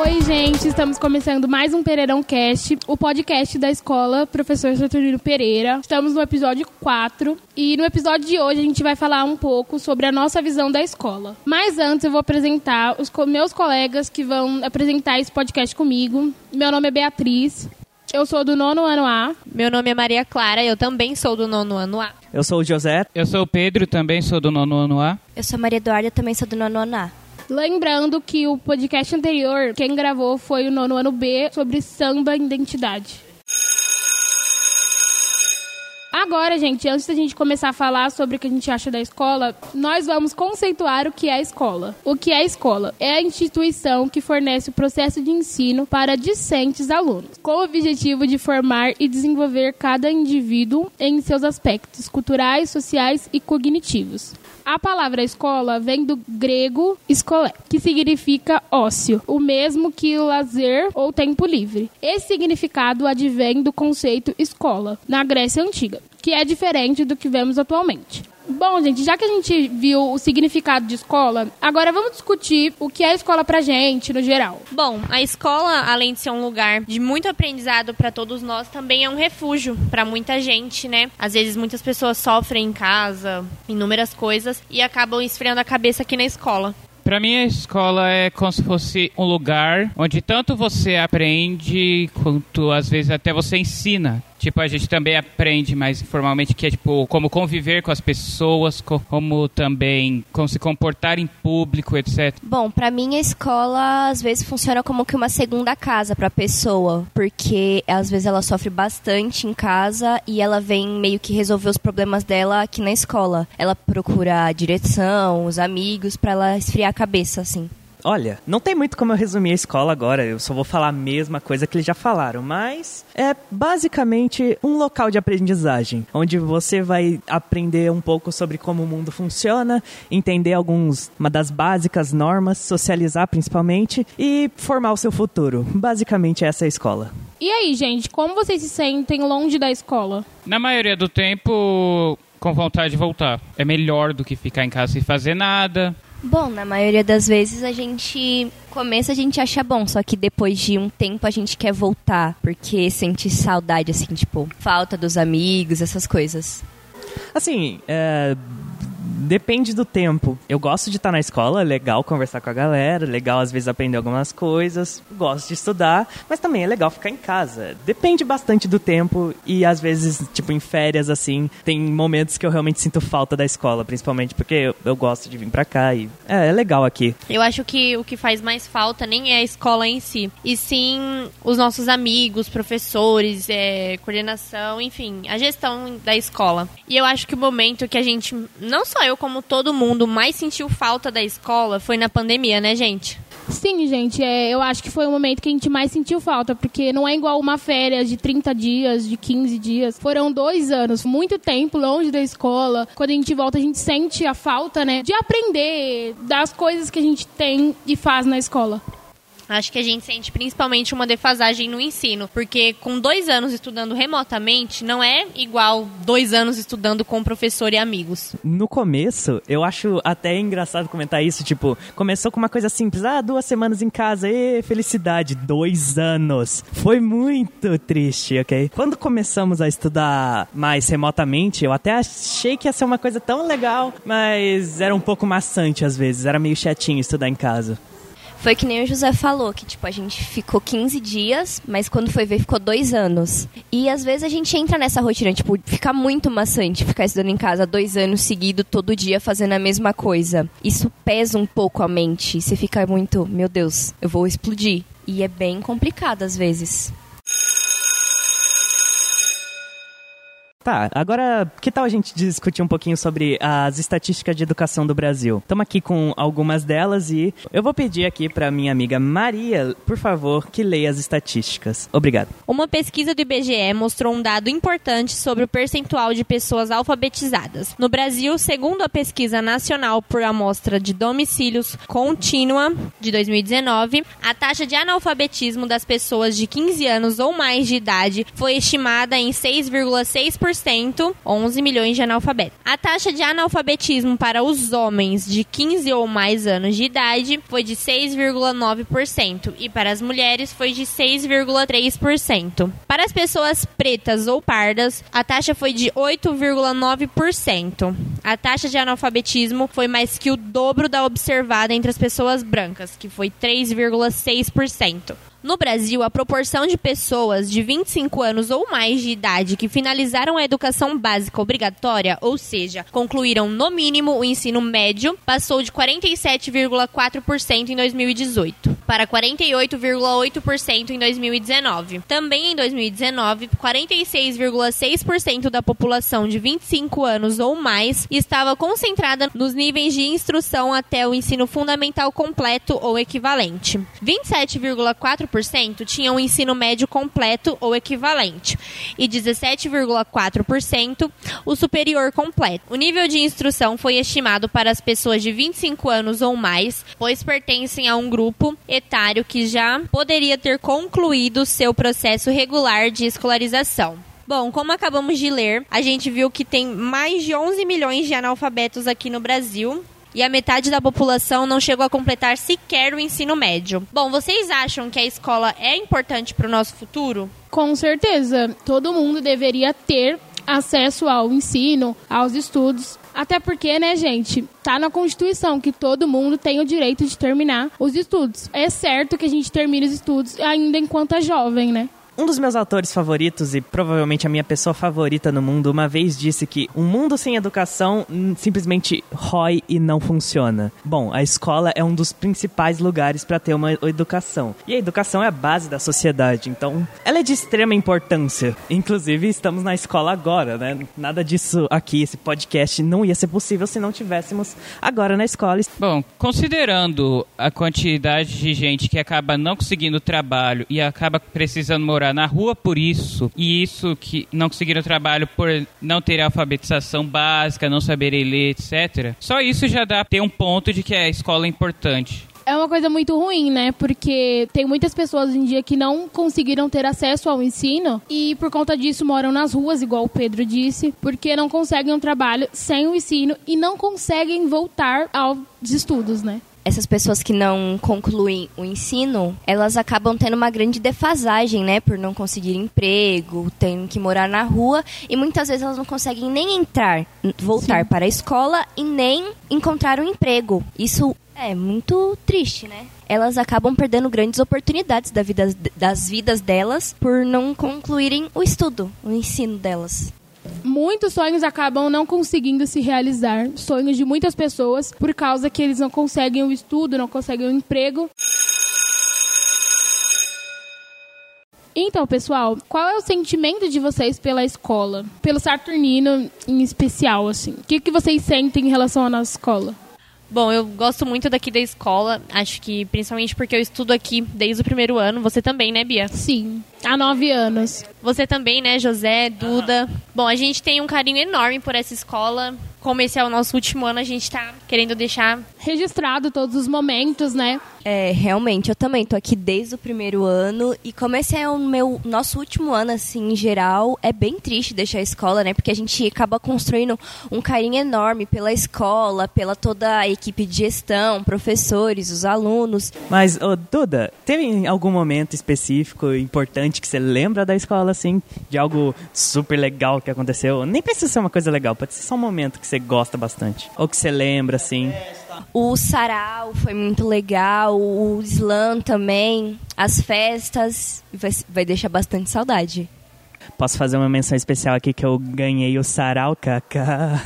Oi, gente, estamos começando mais um Pereirão Cast, o podcast da escola Professor Saturnino Pereira. Estamos no episódio 4 e no episódio de hoje a gente vai falar um pouco sobre a nossa visão da escola. Mas antes eu vou apresentar os meus colegas que vão apresentar esse podcast comigo. Meu nome é Beatriz, eu sou do nono ano A. Meu nome é Maria Clara, eu também sou do nono ano A. Eu sou o José. Eu sou o Pedro, também sou do nono ano A. Eu sou Maria Eduarda, também sou do nono ano A. Lembrando que o podcast anterior, quem gravou foi o nono ano B sobre samba e identidade. Agora, gente, antes da gente começar a falar sobre o que a gente acha da escola, nós vamos conceituar o que é escola. O que é escola? É a instituição que fornece o processo de ensino para discentes alunos, com o objetivo de formar e desenvolver cada indivíduo em seus aspectos culturais, sociais e cognitivos. A palavra escola vem do grego escolé, que significa ócio, o mesmo que lazer ou tempo livre. Esse significado advém do conceito escola, na Grécia Antiga, que é diferente do que vemos atualmente. Bom, gente, já que a gente viu o significado de escola, agora vamos discutir o que é escola pra gente, no geral. Bom, a escola, além de ser um lugar de muito aprendizado para todos nós, também é um refúgio para muita gente, né? Às vezes muitas pessoas sofrem em casa, inúmeras coisas e acabam esfriando a cabeça aqui na escola. Pra mim, a escola é como se fosse um lugar onde tanto você aprende, quanto às vezes até você ensina. Tipo, a gente também aprende mais informalmente que é tipo como conviver com as pessoas, co- como também como se comportar em público, etc. Bom, pra mim a escola às vezes funciona como que uma segunda casa pra pessoa, porque às vezes ela sofre bastante em casa e ela vem meio que resolver os problemas dela aqui na escola. Ela procura a direção, os amigos pra ela esfriar a cabeça assim. Olha, não tem muito como eu resumir a escola agora, eu só vou falar a mesma coisa que eles já falaram, mas é basicamente um local de aprendizagem, onde você vai aprender um pouco sobre como o mundo funciona, entender alguns uma das básicas normas, socializar principalmente e formar o seu futuro. Basicamente essa é a escola. E aí, gente, como vocês se sentem longe da escola? Na maioria do tempo, com vontade de voltar. É melhor do que ficar em casa sem fazer nada. Bom, na maioria das vezes a gente começa a gente acha bom, só que depois de um tempo a gente quer voltar, porque sente saudade assim, tipo, falta dos amigos, essas coisas. Assim, é, Depende do tempo. Eu gosto de estar na escola, é legal conversar com a galera, é legal às vezes aprender algumas coisas, gosto de estudar, mas também é legal ficar em casa. Depende bastante do tempo e às vezes, tipo, em férias assim, tem momentos que eu realmente sinto falta da escola, principalmente porque eu, eu gosto de vir pra cá e é, é legal aqui. Eu acho que o que faz mais falta nem é a escola em si, e sim os nossos amigos, professores, é, coordenação, enfim, a gestão da escola. E eu acho que o momento que a gente, não só como todo mundo, mais sentiu falta da escola foi na pandemia, né, gente? Sim, gente, é, eu acho que foi o momento que a gente mais sentiu falta, porque não é igual uma férias de 30 dias, de 15 dias. Foram dois anos, muito tempo longe da escola. Quando a gente volta, a gente sente a falta, né, de aprender das coisas que a gente tem e faz na escola. Acho que a gente sente principalmente uma defasagem no ensino, porque com dois anos estudando remotamente, não é igual dois anos estudando com professor e amigos. No começo, eu acho até engraçado comentar isso, tipo, começou com uma coisa simples, ah, duas semanas em casa, e felicidade, dois anos. Foi muito triste, ok? Quando começamos a estudar mais remotamente, eu até achei que ia ser uma coisa tão legal, mas era um pouco maçante às vezes, era meio chatinho estudar em casa. Foi que nem o José falou, que tipo, a gente ficou 15 dias, mas quando foi ver ficou dois anos. E às vezes a gente entra nessa rotina, tipo, fica muito maçante ficar estudando em casa dois anos seguido, todo dia fazendo a mesma coisa. Isso pesa um pouco a mente. Você fica muito, meu Deus, eu vou explodir. E é bem complicado às vezes. Tá, agora que tal a gente discutir um pouquinho sobre as estatísticas de educação do Brasil? Estamos aqui com algumas delas e eu vou pedir aqui para minha amiga Maria, por favor, que leia as estatísticas. Obrigado. Uma pesquisa do IBGE mostrou um dado importante sobre o percentual de pessoas alfabetizadas. No Brasil, segundo a pesquisa nacional por amostra de domicílios contínua de 2019, a taxa de analfabetismo das pessoas de 15 anos ou mais de idade foi estimada em 6,6%. 11%, 11 milhões de analfabetos. A taxa de analfabetismo para os homens de 15 ou mais anos de idade foi de 6,9% e para as mulheres foi de 6,3%. Para as pessoas pretas ou pardas, a taxa foi de 8,9%. A taxa de analfabetismo foi mais que o dobro da observada entre as pessoas brancas, que foi 3,6%. No Brasil, a proporção de pessoas de 25 anos ou mais de idade que finalizaram a educação básica obrigatória, ou seja, concluíram no mínimo o ensino médio, passou de 47,4% em 2018 para 48,8% em 2019. Também em 2019, 46,6% da população de 25 anos ou mais estava concentrada nos níveis de instrução até o ensino fundamental completo ou equivalente. 27,4% tinham o ensino médio completo ou equivalente e 17,4% o superior completo. O nível de instrução foi estimado para as pessoas de 25 anos ou mais, pois pertencem a um grupo etário que já poderia ter concluído seu processo regular de escolarização. Bom, como acabamos de ler, a gente viu que tem mais de 11 milhões de analfabetos aqui no Brasil, e a metade da população não chegou a completar sequer o ensino médio. Bom, vocês acham que a escola é importante para o nosso futuro? Com certeza, todo mundo deveria ter acesso ao ensino, aos estudos. Até porque, né, gente, tá na Constituição que todo mundo tem o direito de terminar os estudos. É certo que a gente termine os estudos ainda enquanto é jovem, né? Um dos meus autores favoritos e provavelmente a minha pessoa favorita no mundo uma vez disse que um mundo sem educação hum, simplesmente rói e não funciona. Bom, a escola é um dos principais lugares para ter uma educação. E a educação é a base da sociedade, então ela é de extrema importância. Inclusive, estamos na escola agora, né? Nada disso aqui, esse podcast não ia ser possível se não tivéssemos agora na escola. Bom, considerando a quantidade de gente que acaba não conseguindo trabalho e acaba precisando morar na rua por isso, e isso que não conseguiram trabalho por não ter alfabetização básica, não saberem ler, etc. Só isso já dá ter um ponto de que a escola é importante é uma coisa muito ruim, né? Porque tem muitas pessoas hoje em dia que não conseguiram ter acesso ao ensino e por conta disso moram nas ruas, igual o Pedro disse, porque não conseguem um trabalho sem o ensino e não conseguem voltar aos estudos, né? Essas pessoas que não concluem o ensino, elas acabam tendo uma grande defasagem, né? Por não conseguir emprego, tendo que morar na rua e muitas vezes elas não conseguem nem entrar, voltar Sim. para a escola e nem encontrar um emprego. Isso é muito triste, né? Elas acabam perdendo grandes oportunidades da vida, das vidas delas por não concluírem o estudo, o ensino delas muitos sonhos acabam não conseguindo se realizar, sonhos de muitas pessoas, por causa que eles não conseguem o estudo, não conseguem o emprego. Então, pessoal, qual é o sentimento de vocês pela escola? Pelo Saturnino em especial, assim? O que, que vocês sentem em relação à nossa escola? Bom, eu gosto muito daqui da escola. Acho que principalmente porque eu estudo aqui desde o primeiro ano. Você também, né, Bia? Sim, há nove anos. Você também, né, José, Duda? Bom, a gente tem um carinho enorme por essa escola. Como esse é o nosso último ano, a gente tá querendo deixar registrado todos os momentos, né? É, realmente, eu também tô aqui desde o primeiro ano e como esse é o meu nosso último ano assim em geral, é bem triste deixar a escola, né? Porque a gente acaba construindo um carinho enorme pela escola, pela toda a equipe de gestão, professores, os alunos. Mas, ô, Duda, teve algum momento específico importante que você lembra da escola assim, de algo super legal que aconteceu? Nem precisa ser uma coisa legal, pode ser só um momento que você gosta bastante ou que você lembra assim. O sarau foi muito legal, o slam também, as festas, vai, vai deixar bastante saudade. Posso fazer uma menção especial aqui que eu ganhei o Sarau Kaká.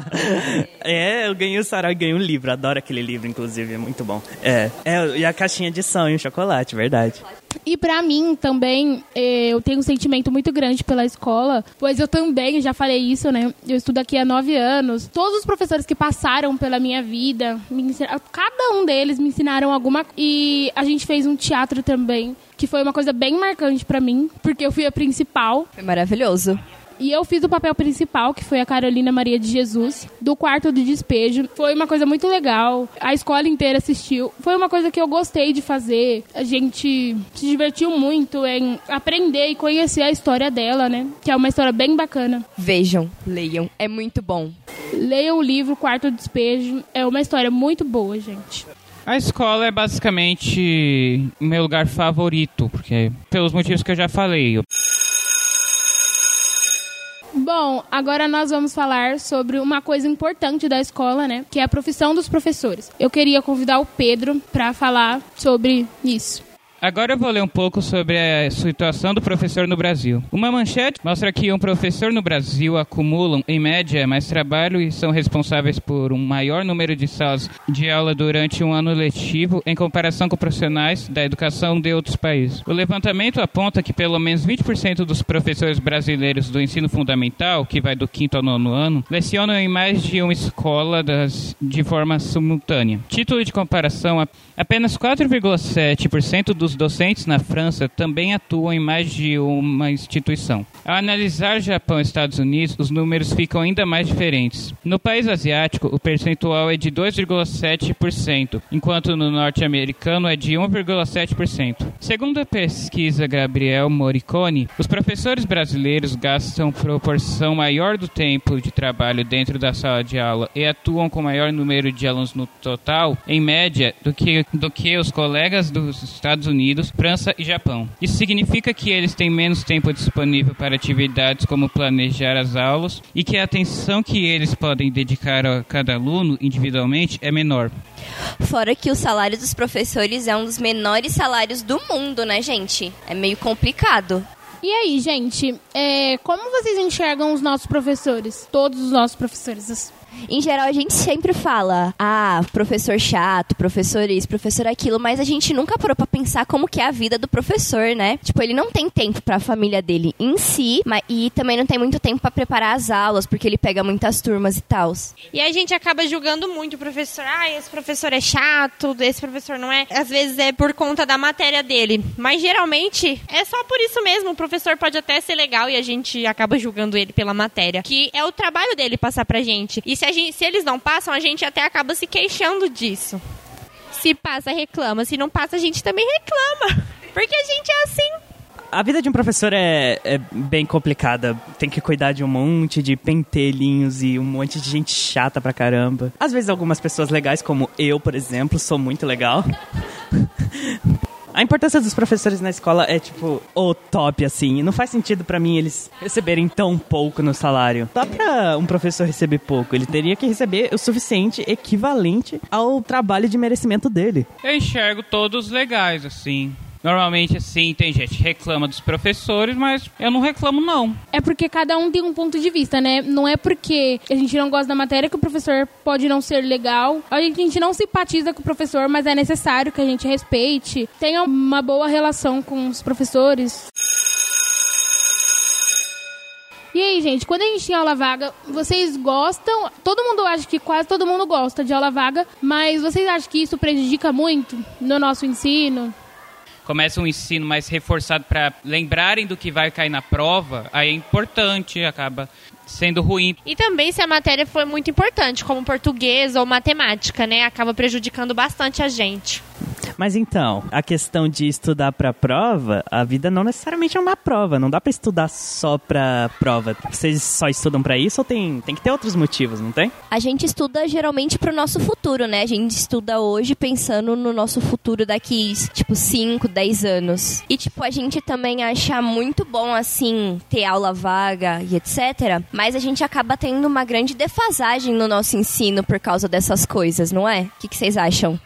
é, eu ganhei o Sarau e ganhei um livro. Adoro aquele livro, inclusive, é muito bom. É, é e a caixinha de sonho, chocolate, verdade. E para mim também, eh, eu tenho um sentimento muito grande pela escola, pois eu também, já falei isso, né? Eu estudo aqui há nove anos. Todos os professores que passaram pela minha vida, ensinaram, cada um deles me ensinaram alguma E a gente fez um teatro também, que foi uma coisa bem marcante para mim, porque eu fui a principal. Foi maravilhoso. E eu fiz o papel principal, que foi a Carolina Maria de Jesus, do quarto do despejo. Foi uma coisa muito legal. A escola inteira assistiu. Foi uma coisa que eu gostei de fazer. A gente se divertiu muito em aprender e conhecer a história dela, né? Que é uma história bem bacana. Vejam, leiam, é muito bom. Leiam o livro Quarto do Despejo. É uma história muito boa, gente. A escola é basicamente o meu lugar favorito, porque pelos motivos que eu já falei. Bom, agora nós vamos falar sobre uma coisa importante da escola, né? Que é a profissão dos professores. Eu queria convidar o Pedro para falar sobre isso. Agora eu vou ler um pouco sobre a situação do professor no Brasil. Uma manchete mostra que um professor no Brasil acumulam, em média, mais trabalho e são responsáveis por um maior número de salas de aula durante um ano letivo em comparação com profissionais da educação de outros países. O levantamento aponta que pelo menos 20% dos professores brasileiros do ensino fundamental, que vai do quinto ao nono ano, lecionam em mais de uma escola das, de forma simultânea. Título de comparação: apenas 4,7% dos os docentes na França também atuam em mais de uma instituição. Ao analisar Japão e Estados Unidos, os números ficam ainda mais diferentes. No país asiático, o percentual é de 2,7%, enquanto no norte-americano é de 1,7%. Segundo a pesquisa Gabriel Moricone, os professores brasileiros gastam proporção maior do tempo de trabalho dentro da sala de aula e atuam com maior número de alunos no total, em média, do que, do que os colegas dos Estados Unidos Unidos, França e Japão. Isso significa que eles têm menos tempo disponível para atividades como planejar as aulas e que a atenção que eles podem dedicar a cada aluno individualmente é menor. Fora que o salário dos professores é um dos menores salários do mundo, né, gente? É meio complicado. E aí, gente, é, como vocês enxergam os nossos professores? Todos os nossos professores? Em geral, a gente sempre fala, ah, professor chato, professor isso, professor aquilo, mas a gente nunca parou pra pensar como que é a vida do professor, né? Tipo, ele não tem tempo pra família dele em si, mas, e também não tem muito tempo para preparar as aulas, porque ele pega muitas turmas e tal. E a gente acaba julgando muito o professor. Ah, esse professor é chato, esse professor não é. Às vezes é por conta da matéria dele. Mas geralmente é só por isso mesmo. O professor pode até ser legal e a gente acaba julgando ele pela matéria. Que é o trabalho dele passar pra gente. E se, gente, se eles não passam, a gente até acaba se queixando disso. Se passa, reclama. Se não passa, a gente também reclama. Porque a gente é assim. A vida de um professor é, é, bem complicada. Tem que cuidar de um monte de pentelhinhos e um monte de gente chata pra caramba. Às vezes algumas pessoas legais, como eu, por exemplo, sou muito legal. A importância dos professores na escola é, tipo, o top, assim. Não faz sentido para mim eles receberem tão pouco no salário. Dá pra um professor receber pouco. Ele teria que receber o suficiente, equivalente ao trabalho de merecimento dele. Eu enxergo todos legais, assim. Normalmente, assim, tem gente que reclama dos professores, mas eu não reclamo, não. É porque cada um tem um ponto de vista, né? Não é porque a gente não gosta da matéria que o professor pode não ser legal. A gente não simpatiza com o professor, mas é necessário que a gente respeite, tenha uma boa relação com os professores. E aí, gente, quando a gente tinha aula vaga, vocês gostam? Todo mundo acha que quase todo mundo gosta de aula vaga, mas vocês acham que isso prejudica muito no nosso ensino? Começa um ensino mais reforçado para lembrarem do que vai cair na prova, aí é importante, acaba sendo ruim. E também se a matéria foi muito importante, como português ou matemática, né? Acaba prejudicando bastante a gente. Mas então, a questão de estudar para prova, a vida não necessariamente é uma prova, não dá para estudar só para prova. Vocês só estudam para isso ou tem, tem que ter outros motivos, não tem? A gente estuda geralmente pro nosso futuro, né? A gente estuda hoje pensando no nosso futuro daqui, tipo, 5, 10 anos. E tipo, a gente também acha muito bom assim ter aula vaga e etc, mas a gente acaba tendo uma grande defasagem no nosso ensino por causa dessas coisas, não é? O que, que vocês acham?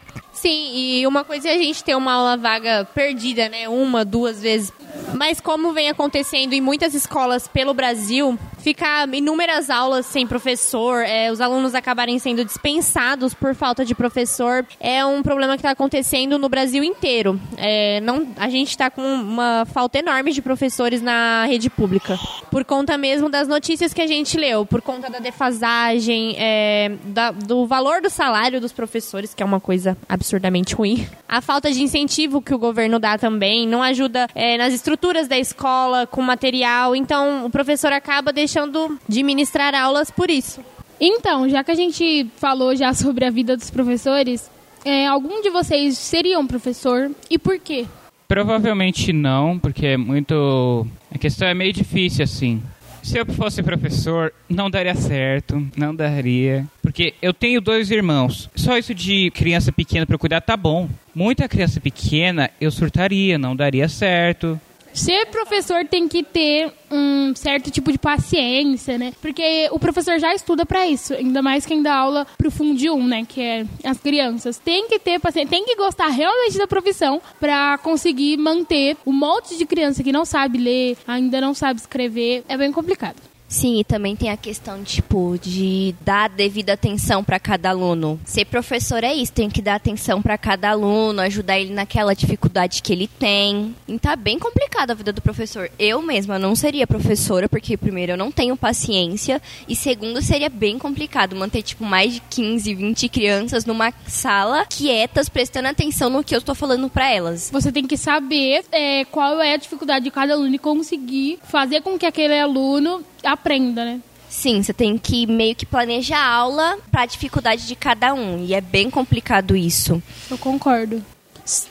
Sim, e uma coisa é a gente ter uma aula vaga perdida, né? Uma, duas vezes. Mas como vem acontecendo em muitas escolas pelo Brasil, ficar inúmeras aulas sem professor, é, os alunos acabarem sendo dispensados por falta de professor, é um problema que está acontecendo no Brasil inteiro. É, não, a gente está com uma falta enorme de professores na rede pública, por conta mesmo das notícias que a gente leu, por conta da defasagem, é, da, do valor do salário dos professores, que é uma coisa absurdamente ruim. A falta de incentivo que o governo dá também não ajuda é, nas estruturas da escola, com material. Então, o professor acaba deixando de ministrar aulas por isso. Então, já que a gente falou já sobre a vida dos professores, é, algum de vocês seria um professor e por quê? Provavelmente não, porque é muito. A questão é meio difícil assim. Se eu fosse professor, não daria certo, não daria. Porque eu tenho dois irmãos. Só isso de criança pequena pra eu cuidar tá bom. Muita criança pequena eu surtaria, não daria certo. Ser professor tem que ter um certo tipo de paciência, né? Porque o professor já estuda para isso, ainda mais quem dá aula pro Fundi 1, né? Que é as crianças. Tem que ter paciência, tem que gostar realmente da profissão para conseguir manter um monte de criança que não sabe ler, ainda não sabe escrever. É bem complicado. Sim, e também tem a questão, tipo, de dar devida atenção para cada aluno. Ser professor é isso, tem que dar atenção para cada aluno, ajudar ele naquela dificuldade que ele tem. E tá bem complicada a vida do professor. Eu mesma não seria professora, porque primeiro eu não tenho paciência, e segundo seria bem complicado manter, tipo, mais de 15, 20 crianças numa sala quietas, prestando atenção no que eu estou falando para elas. Você tem que saber é, qual é a dificuldade de cada aluno e conseguir fazer com que aquele aluno aprenda, né? Sim, você tem que meio que planejar a aula para a dificuldade de cada um. E é bem complicado isso. Eu concordo.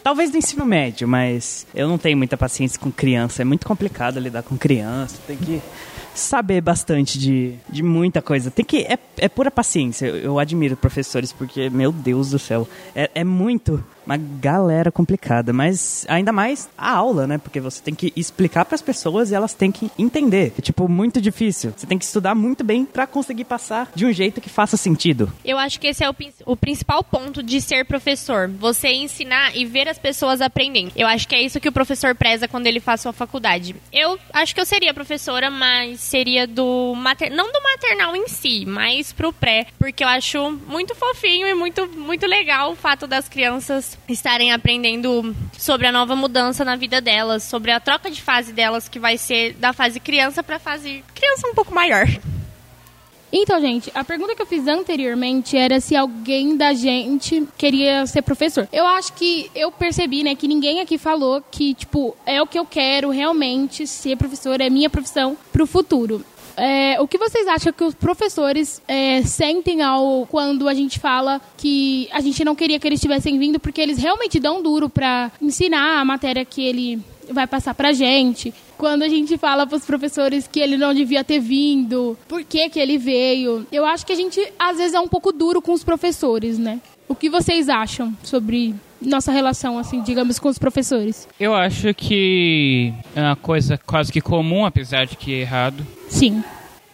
Talvez no ensino médio, mas eu não tenho muita paciência com criança. É muito complicado lidar com criança. Tem que saber bastante de, de muita coisa. Tem que. É, é pura paciência. Eu, eu admiro professores, porque, meu Deus do céu, é, é muito uma galera complicada, mas ainda mais a aula, né? Porque você tem que explicar para as pessoas e elas têm que entender. É tipo muito difícil. Você tem que estudar muito bem para conseguir passar de um jeito que faça sentido. Eu acho que esse é o, o principal ponto de ser professor. Você ensinar e ver as pessoas aprendendo. Eu acho que é isso que o professor preza quando ele faz sua faculdade. Eu acho que eu seria professora, mas seria do mater... não do maternal em si, mas pro pré, porque eu acho muito fofinho e muito muito legal o fato das crianças estarem aprendendo sobre a nova mudança na vida delas, sobre a troca de fase delas, que vai ser da fase criança para fase criança um pouco maior. Então, gente, a pergunta que eu fiz anteriormente era se alguém da gente queria ser professor. Eu acho que eu percebi, né, que ninguém aqui falou que, tipo, é o que eu quero realmente ser professor, é minha profissão pro futuro. É, o que vocês acham que os professores é, sentem ao quando a gente fala que a gente não queria que eles tivessem vindo, porque eles realmente dão duro para ensinar a matéria que ele vai passar pra gente. Quando a gente fala pros professores que ele não devia ter vindo, por que que ele veio. Eu acho que a gente, às vezes, é um pouco duro com os professores, né? O que vocês acham sobre nossa relação, assim, digamos, com os professores? Eu acho que é uma coisa quase que comum, apesar de que é errado. Sim.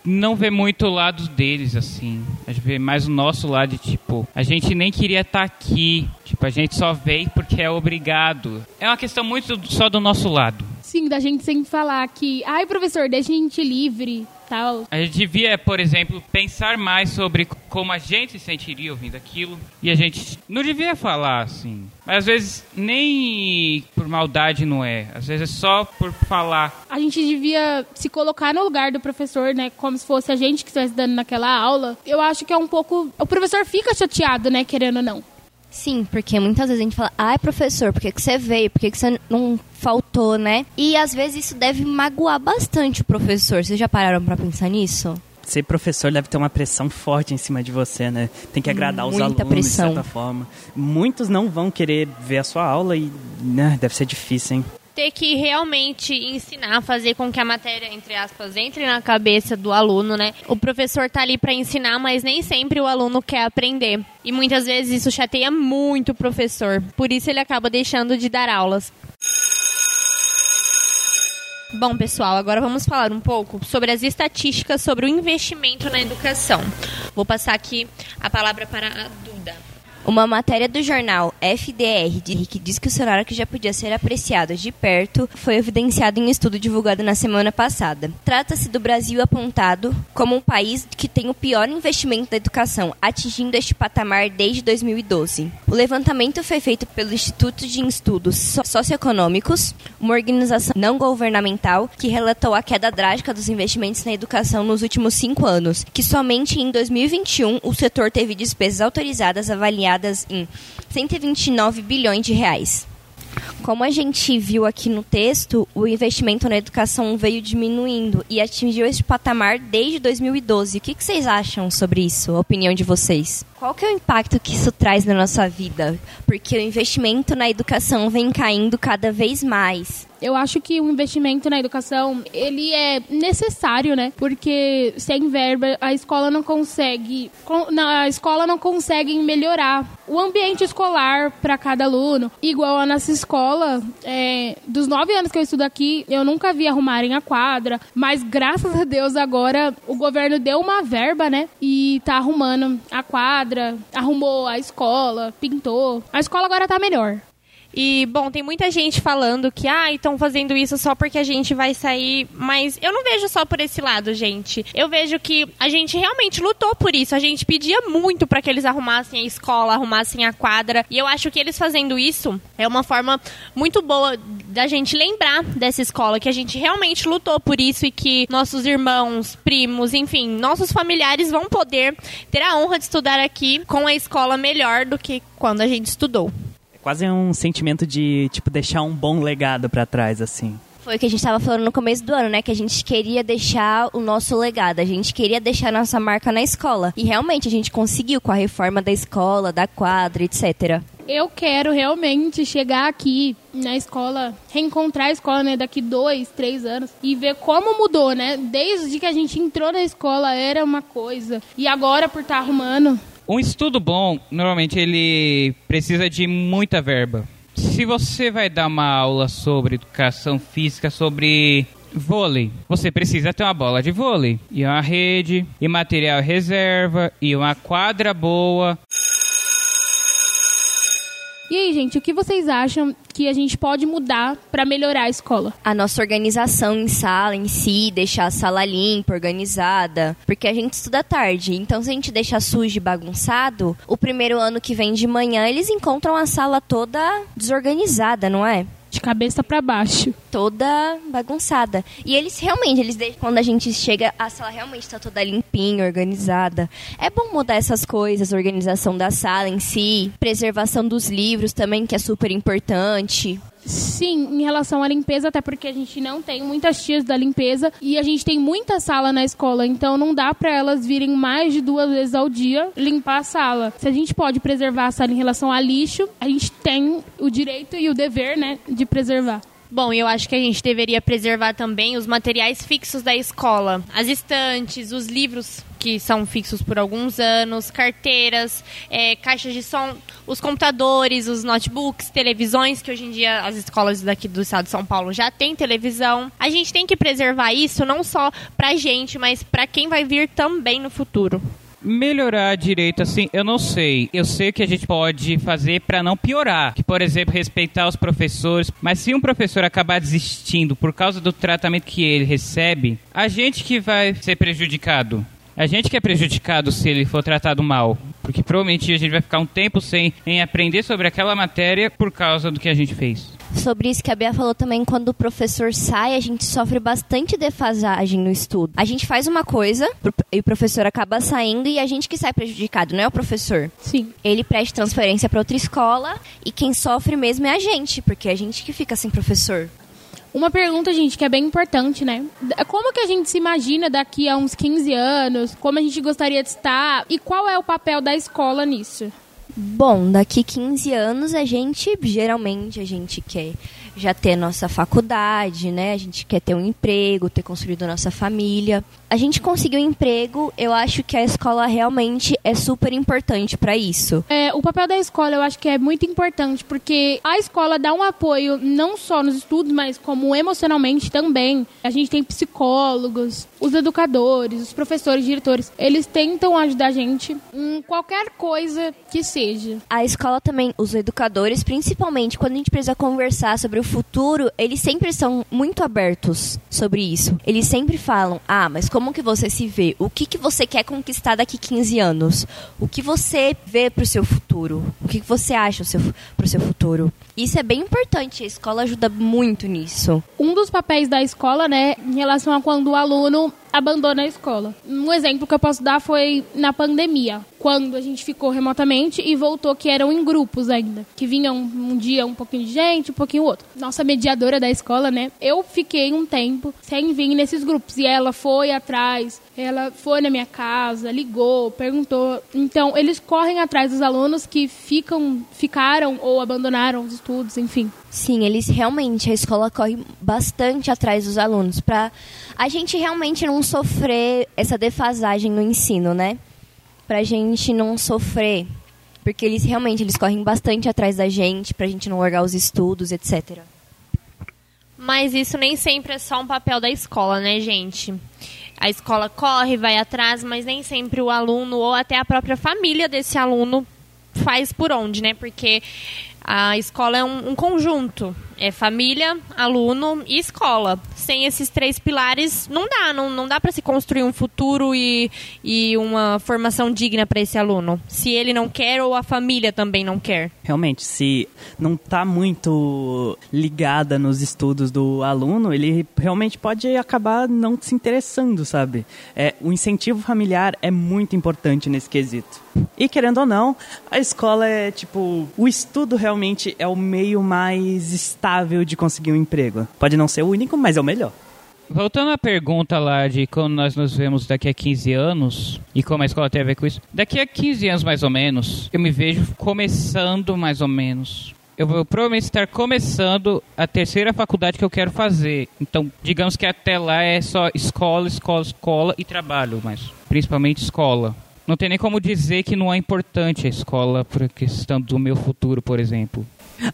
Não vê muito o lado deles, assim. A gente vê mais o nosso lado de, tipo, a gente nem queria estar tá aqui. Tipo, a gente só veio porque é obrigado. É uma questão muito só do nosso lado. Sim, da gente sempre falar que, ai, professor, deixa a gente livre tal. A gente devia, por exemplo, pensar mais sobre como a gente se sentiria ouvindo aquilo. E a gente não devia falar assim. Mas às vezes nem por maldade não é. Às vezes é só por falar. A gente devia se colocar no lugar do professor, né? Como se fosse a gente que estivesse dando naquela aula. Eu acho que é um pouco. O professor fica chateado, né? Querendo ou não. Sim, porque muitas vezes a gente fala, ai professor, por que, que você veio? Por que, que você não faltou, né? E às vezes isso deve magoar bastante o professor. Vocês já pararam para pensar nisso? Ser professor deve ter uma pressão forte em cima de você, né? Tem que agradar Muita os alunos pressão. de certa forma. Muitos não vão querer ver a sua aula e né, deve ser difícil, hein? Ter que realmente ensinar, fazer com que a matéria, entre aspas, entre na cabeça do aluno, né? O professor tá ali para ensinar, mas nem sempre o aluno quer aprender. E muitas vezes isso chateia muito o professor. Por isso ele acaba deixando de dar aulas. Bom, pessoal, agora vamos falar um pouco sobre as estatísticas sobre o investimento na educação. Vou passar aqui a palavra para a Duda. Uma matéria do jornal FDR que diz que o cenário que já podia ser apreciado de perto foi evidenciado em um estudo divulgado na semana passada. Trata-se do Brasil apontado como um país que tem o pior investimento da educação, atingindo este patamar desde 2012. O levantamento foi feito pelo Instituto de Estudos Socioeconômicos, uma organização não governamental que relatou a queda drástica dos investimentos na educação nos últimos cinco anos, que somente em 2021 o setor teve despesas autorizadas avaliadas avaliadas em 129 bilhões de reais. Como a gente viu aqui no texto, o investimento na educação veio diminuindo e atingiu este patamar desde 2012. O que, que vocês acham sobre isso? A opinião de vocês? Qual que é o impacto que isso traz na nossa vida? Porque o investimento na educação vem caindo cada vez mais. Eu acho que o investimento na educação, ele é necessário, né? Porque sem verba a escola não consegue, a escola não consegue melhorar o ambiente escolar para cada aluno. Igual a nossa escola, é, dos nove anos que eu estudo aqui, eu nunca vi arrumarem a quadra, mas graças a Deus agora o governo deu uma verba, né? E tá arrumando a quadra, arrumou a escola, pintou. A escola agora tá melhor. E, bom, tem muita gente falando que, ah, estão fazendo isso só porque a gente vai sair. Mas eu não vejo só por esse lado, gente. Eu vejo que a gente realmente lutou por isso. A gente pedia muito para que eles arrumassem a escola, arrumassem a quadra. E eu acho que eles fazendo isso é uma forma muito boa da gente lembrar dessa escola, que a gente realmente lutou por isso e que nossos irmãos, primos, enfim, nossos familiares vão poder ter a honra de estudar aqui com a escola melhor do que quando a gente estudou quase um sentimento de, tipo, deixar um bom legado para trás, assim. Foi o que a gente estava falando no começo do ano, né? Que a gente queria deixar o nosso legado, a gente queria deixar nossa marca na escola. E realmente a gente conseguiu com a reforma da escola, da quadra, etc. Eu quero realmente chegar aqui na escola, reencontrar a escola, né, daqui dois, três anos e ver como mudou, né? Desde que a gente entrou na escola era uma coisa e agora por estar tá arrumando um estudo bom, normalmente ele precisa de muita verba. Se você vai dar uma aula sobre educação física, sobre vôlei, você precisa ter uma bola de vôlei, e uma rede, e material reserva, e uma quadra boa. E aí, gente, o que vocês acham que a gente pode mudar para melhorar a escola? A nossa organização em sala em si, deixar a sala limpa, organizada, porque a gente estuda tarde. Então, se a gente deixar sujo e bagunçado, o primeiro ano que vem de manhã eles encontram a sala toda desorganizada, não é? De cabeça para baixo. Toda bagunçada. E eles realmente, eles quando a gente chega, a sala realmente está toda limpinha, organizada. É bom mudar essas coisas, organização da sala em si, preservação dos livros também, que é super importante. Sim, em relação à limpeza, até porque a gente não tem muitas tias da limpeza e a gente tem muita sala na escola, então não dá para elas virem mais de duas vezes ao dia limpar a sala. Se a gente pode preservar a sala em relação a lixo, a gente tem o direito e o dever, né, de preservar. Bom, eu acho que a gente deveria preservar também os materiais fixos da escola. As estantes, os livros que são fixos por alguns anos, carteiras, é, caixas de som, os computadores, os notebooks, televisões, que hoje em dia as escolas daqui do estado de São Paulo já têm televisão. A gente tem que preservar isso não só pra gente, mas para quem vai vir também no futuro. Melhorar direito, assim, eu não sei. Eu sei que a gente pode fazer para não piorar. Que, por exemplo, respeitar os professores. Mas se um professor acabar desistindo por causa do tratamento que ele recebe, a gente que vai ser prejudicado. A gente que é prejudicado se ele for tratado mal. Porque provavelmente a gente vai ficar um tempo sem em aprender sobre aquela matéria por causa do que a gente fez sobre isso que a Bia falou também, quando o professor sai, a gente sofre bastante defasagem no estudo. A gente faz uma coisa e o professor acaba saindo e a gente que sai prejudicado, não é o professor. Sim. Ele presta transferência para outra escola e quem sofre mesmo é a gente, porque é a gente que fica sem professor. Uma pergunta, gente, que é bem importante, né? Como que a gente se imagina daqui a uns 15 anos? Como a gente gostaria de estar? E qual é o papel da escola nisso? Bom, daqui 15 anos a gente, geralmente, a gente quer já ter nossa faculdade, né? A gente quer ter um emprego, ter construído nossa família. A gente conseguiu um emprego, eu acho que a escola realmente é super importante para isso. É, o papel da escola eu acho que é muito importante, porque a escola dá um apoio não só nos estudos, mas como emocionalmente também. A gente tem psicólogos, os educadores, os professores, diretores. Eles tentam ajudar a gente em qualquer coisa que seja. A escola também, os educadores, principalmente quando a gente precisa conversar sobre o futuro, eles sempre são muito abertos sobre isso. Eles sempre falam: "Ah, mas como que você se vê? O que que você quer conquistar daqui 15 anos? O que você vê para o seu futuro? O que, que você acha para o seu futuro?" Isso é bem importante, a escola ajuda muito nisso. Um dos papéis da escola, né, em relação a quando o aluno abandona a escola. Um exemplo que eu posso dar foi na pandemia, quando a gente ficou remotamente e voltou que eram em grupos ainda, que vinham um dia um pouquinho de gente, um pouquinho outro. Nossa mediadora da escola, né? Eu fiquei um tempo sem vir nesses grupos e ela foi atrás, ela foi na minha casa, ligou, perguntou. Então, eles correm atrás dos alunos que ficam, ficaram ou abandonaram os estudos, enfim. Sim, eles realmente, a escola corre bastante atrás dos alunos para a gente realmente não sofrer essa defasagem no ensino, né? Pra gente não sofrer, porque eles realmente eles correm bastante atrás da gente pra gente não largar os estudos, etc. Mas isso nem sempre é só um papel da escola, né, gente? A escola corre, vai atrás, mas nem sempre o aluno ou até a própria família desse aluno faz por onde, né? Porque a escola é um, um conjunto. É família, aluno e escola. Sem esses três pilares, não dá. Não, não dá para se construir um futuro e, e uma formação digna para esse aluno. Se ele não quer ou a família também não quer. Realmente, se não está muito ligada nos estudos do aluno, ele realmente pode acabar não se interessando, sabe? É, o incentivo familiar é muito importante nesse quesito. E querendo ou não, a escola é tipo. O estudo é o meio mais estável de conseguir um emprego. Pode não ser o único, mas é o melhor. Voltando à pergunta lá de como nós nos vemos daqui a 15 anos e como a escola tem a ver com isso. Daqui a 15 anos, mais ou menos, eu me vejo começando mais ou menos. Eu vou provavelmente estar começando a terceira faculdade que eu quero fazer. Então, digamos que até lá é só escola, escola, escola e trabalho, mas principalmente escola. Não tem nem como dizer que não é importante a escola por questão do meu futuro, por exemplo.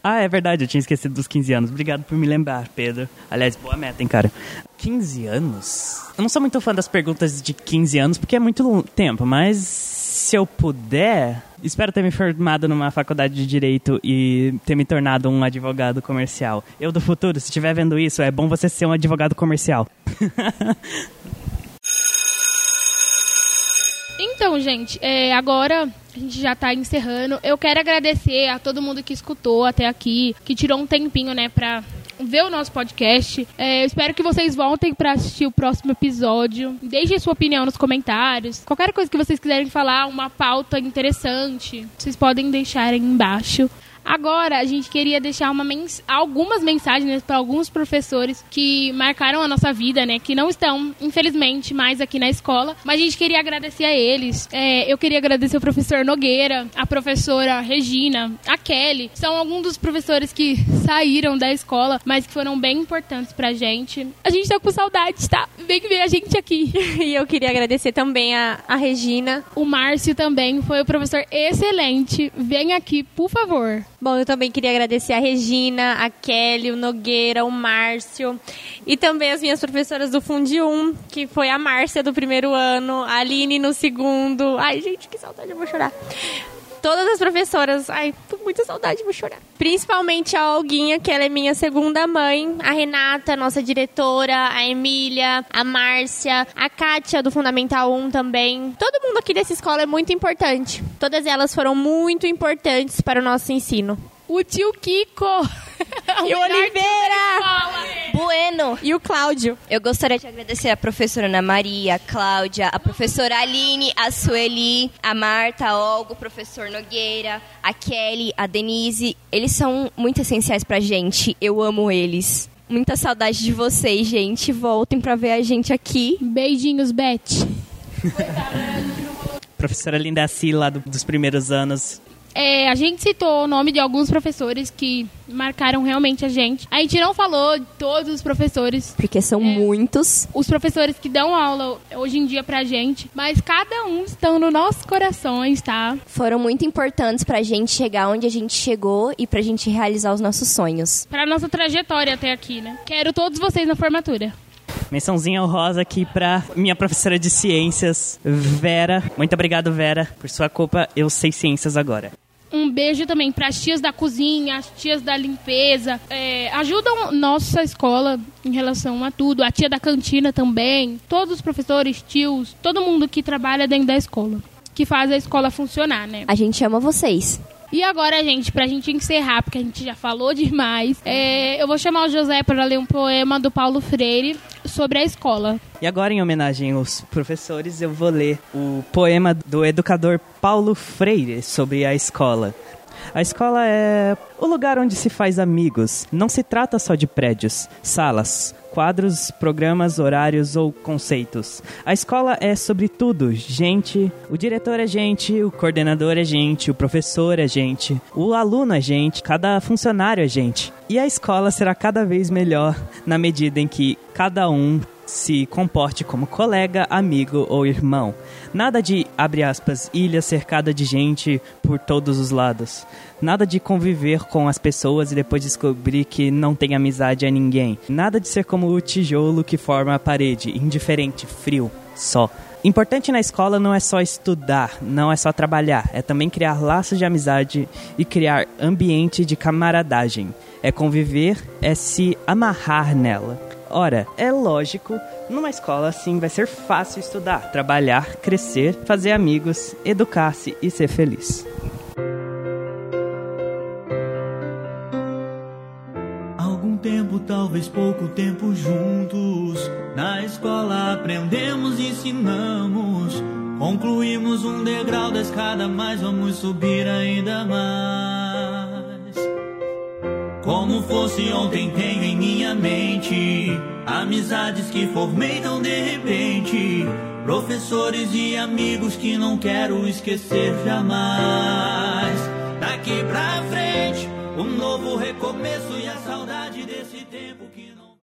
Ah, é verdade, eu tinha esquecido dos 15 anos. Obrigado por me lembrar, Pedro. Aliás, boa meta, hein, cara. 15 anos? Eu não sou muito fã das perguntas de 15 anos, porque é muito tempo, mas se eu puder, espero ter me formado numa faculdade de direito e ter me tornado um advogado comercial. Eu do futuro, se estiver vendo isso, é bom você ser um advogado comercial. Então, gente, é, agora a gente já tá encerrando. Eu quero agradecer a todo mundo que escutou até aqui, que tirou um tempinho, né, pra ver o nosso podcast. É, eu espero que vocês voltem para assistir o próximo episódio. Deixem sua opinião nos comentários. Qualquer coisa que vocês quiserem falar, uma pauta interessante, vocês podem deixar aí embaixo. Agora, a gente queria deixar mens algumas mensagens né, para alguns professores que marcaram a nossa vida, né? Que não estão, infelizmente, mais aqui na escola. Mas a gente queria agradecer a eles. É, eu queria agradecer o professor Nogueira, a professora Regina, a Kelly. São alguns dos professores que saíram da escola, mas que foram bem importantes pra gente. A gente tá com saudade, tá? Vem ver a gente aqui. e eu queria agradecer também a, a Regina. O Márcio também foi o professor excelente. Vem aqui, por favor. Bom, eu também queria agradecer a Regina, a Kelly, o Nogueira, o Márcio e também as minhas professoras do Fundi 1, que foi a Márcia do primeiro ano, a Aline no segundo. Ai, gente, que saudade, eu vou chorar todas as professoras. Ai, tô com muita saudade, vou chorar. Principalmente a Alguinha, que ela é minha segunda mãe, a Renata, nossa diretora, a Emília, a Márcia, a Kátia do Fundamental 1 também. Todo mundo aqui dessa escola é muito importante. Todas elas foram muito importantes para o nosso ensino. O tio Kiko! e o Oliveira! Bueno! E o Cláudio. Eu gostaria de agradecer a professora Ana Maria, a Cláudia, a professora Aline, a Sueli, a Marta, a Olgo, o professor Nogueira, a Kelly, a Denise. Eles são muito essenciais pra gente. Eu amo eles. Muita saudade de vocês, gente. Voltem pra ver a gente aqui. Beijinhos, Beth. Professora Linda lá do, dos primeiros anos. É, a gente citou o nome de alguns professores que marcaram realmente a gente. A gente não falou de todos os professores. Porque são É. muitos. Os professores que dão aula hoje em dia pra gente, mas cada um estão nos nossos corações, tá? Foram muito importantes pra gente chegar onde a gente chegou e pra gente realizar os nossos sonhos. Pra nossa trajetória até aqui, né? Quero todos vocês na formatura. Mençãozinha honrosa aqui pra minha professora de ciências, Vera. Muito obrigado, Vera. Por sua culpa, eu sei ciências agora. Um beijo também para as tias da cozinha, as tias da limpeza. É, ajudam nossa escola em relação a tudo. A tia da cantina também. Todos os professores, tios, todo mundo que trabalha dentro da escola. Que faz a escola funcionar, né? A gente ama vocês. E agora, gente, pra gente encerrar, porque a gente já falou demais, é, eu vou chamar o José para ler um poema do Paulo Freire sobre a escola. E agora, em homenagem aos professores, eu vou ler o poema do educador Paulo Freire sobre a escola. A escola é o lugar onde se faz amigos. Não se trata só de prédios, salas, quadros, programas, horários ou conceitos. A escola é, sobretudo, gente. O diretor é gente, o coordenador é gente, o professor é gente, o aluno é gente, cada funcionário é gente. E a escola será cada vez melhor na medida em que cada um se comporte como colega, amigo ou irmão. Nada de, abre aspas, ilha cercada de gente por todos os lados. Nada de conviver com as pessoas e depois descobrir que não tem amizade a ninguém. Nada de ser como o tijolo que forma a parede, indiferente, frio, só. Importante na escola não é só estudar, não é só trabalhar, é também criar laços de amizade e criar ambiente de camaradagem. É conviver, é se amarrar nela. Ora, é lógico, numa escola assim vai ser fácil estudar, trabalhar, crescer, fazer amigos, educar-se e ser feliz. Talvez pouco tempo juntos. Na escola aprendemos, ensinamos. Concluímos um degrau da escada, mas vamos subir ainda mais. Como fosse ontem, tenho em minha mente amizades que formei tão de repente. Professores e amigos que não quero esquecer jamais. Daqui pra frente, um novo recomeço e a saudade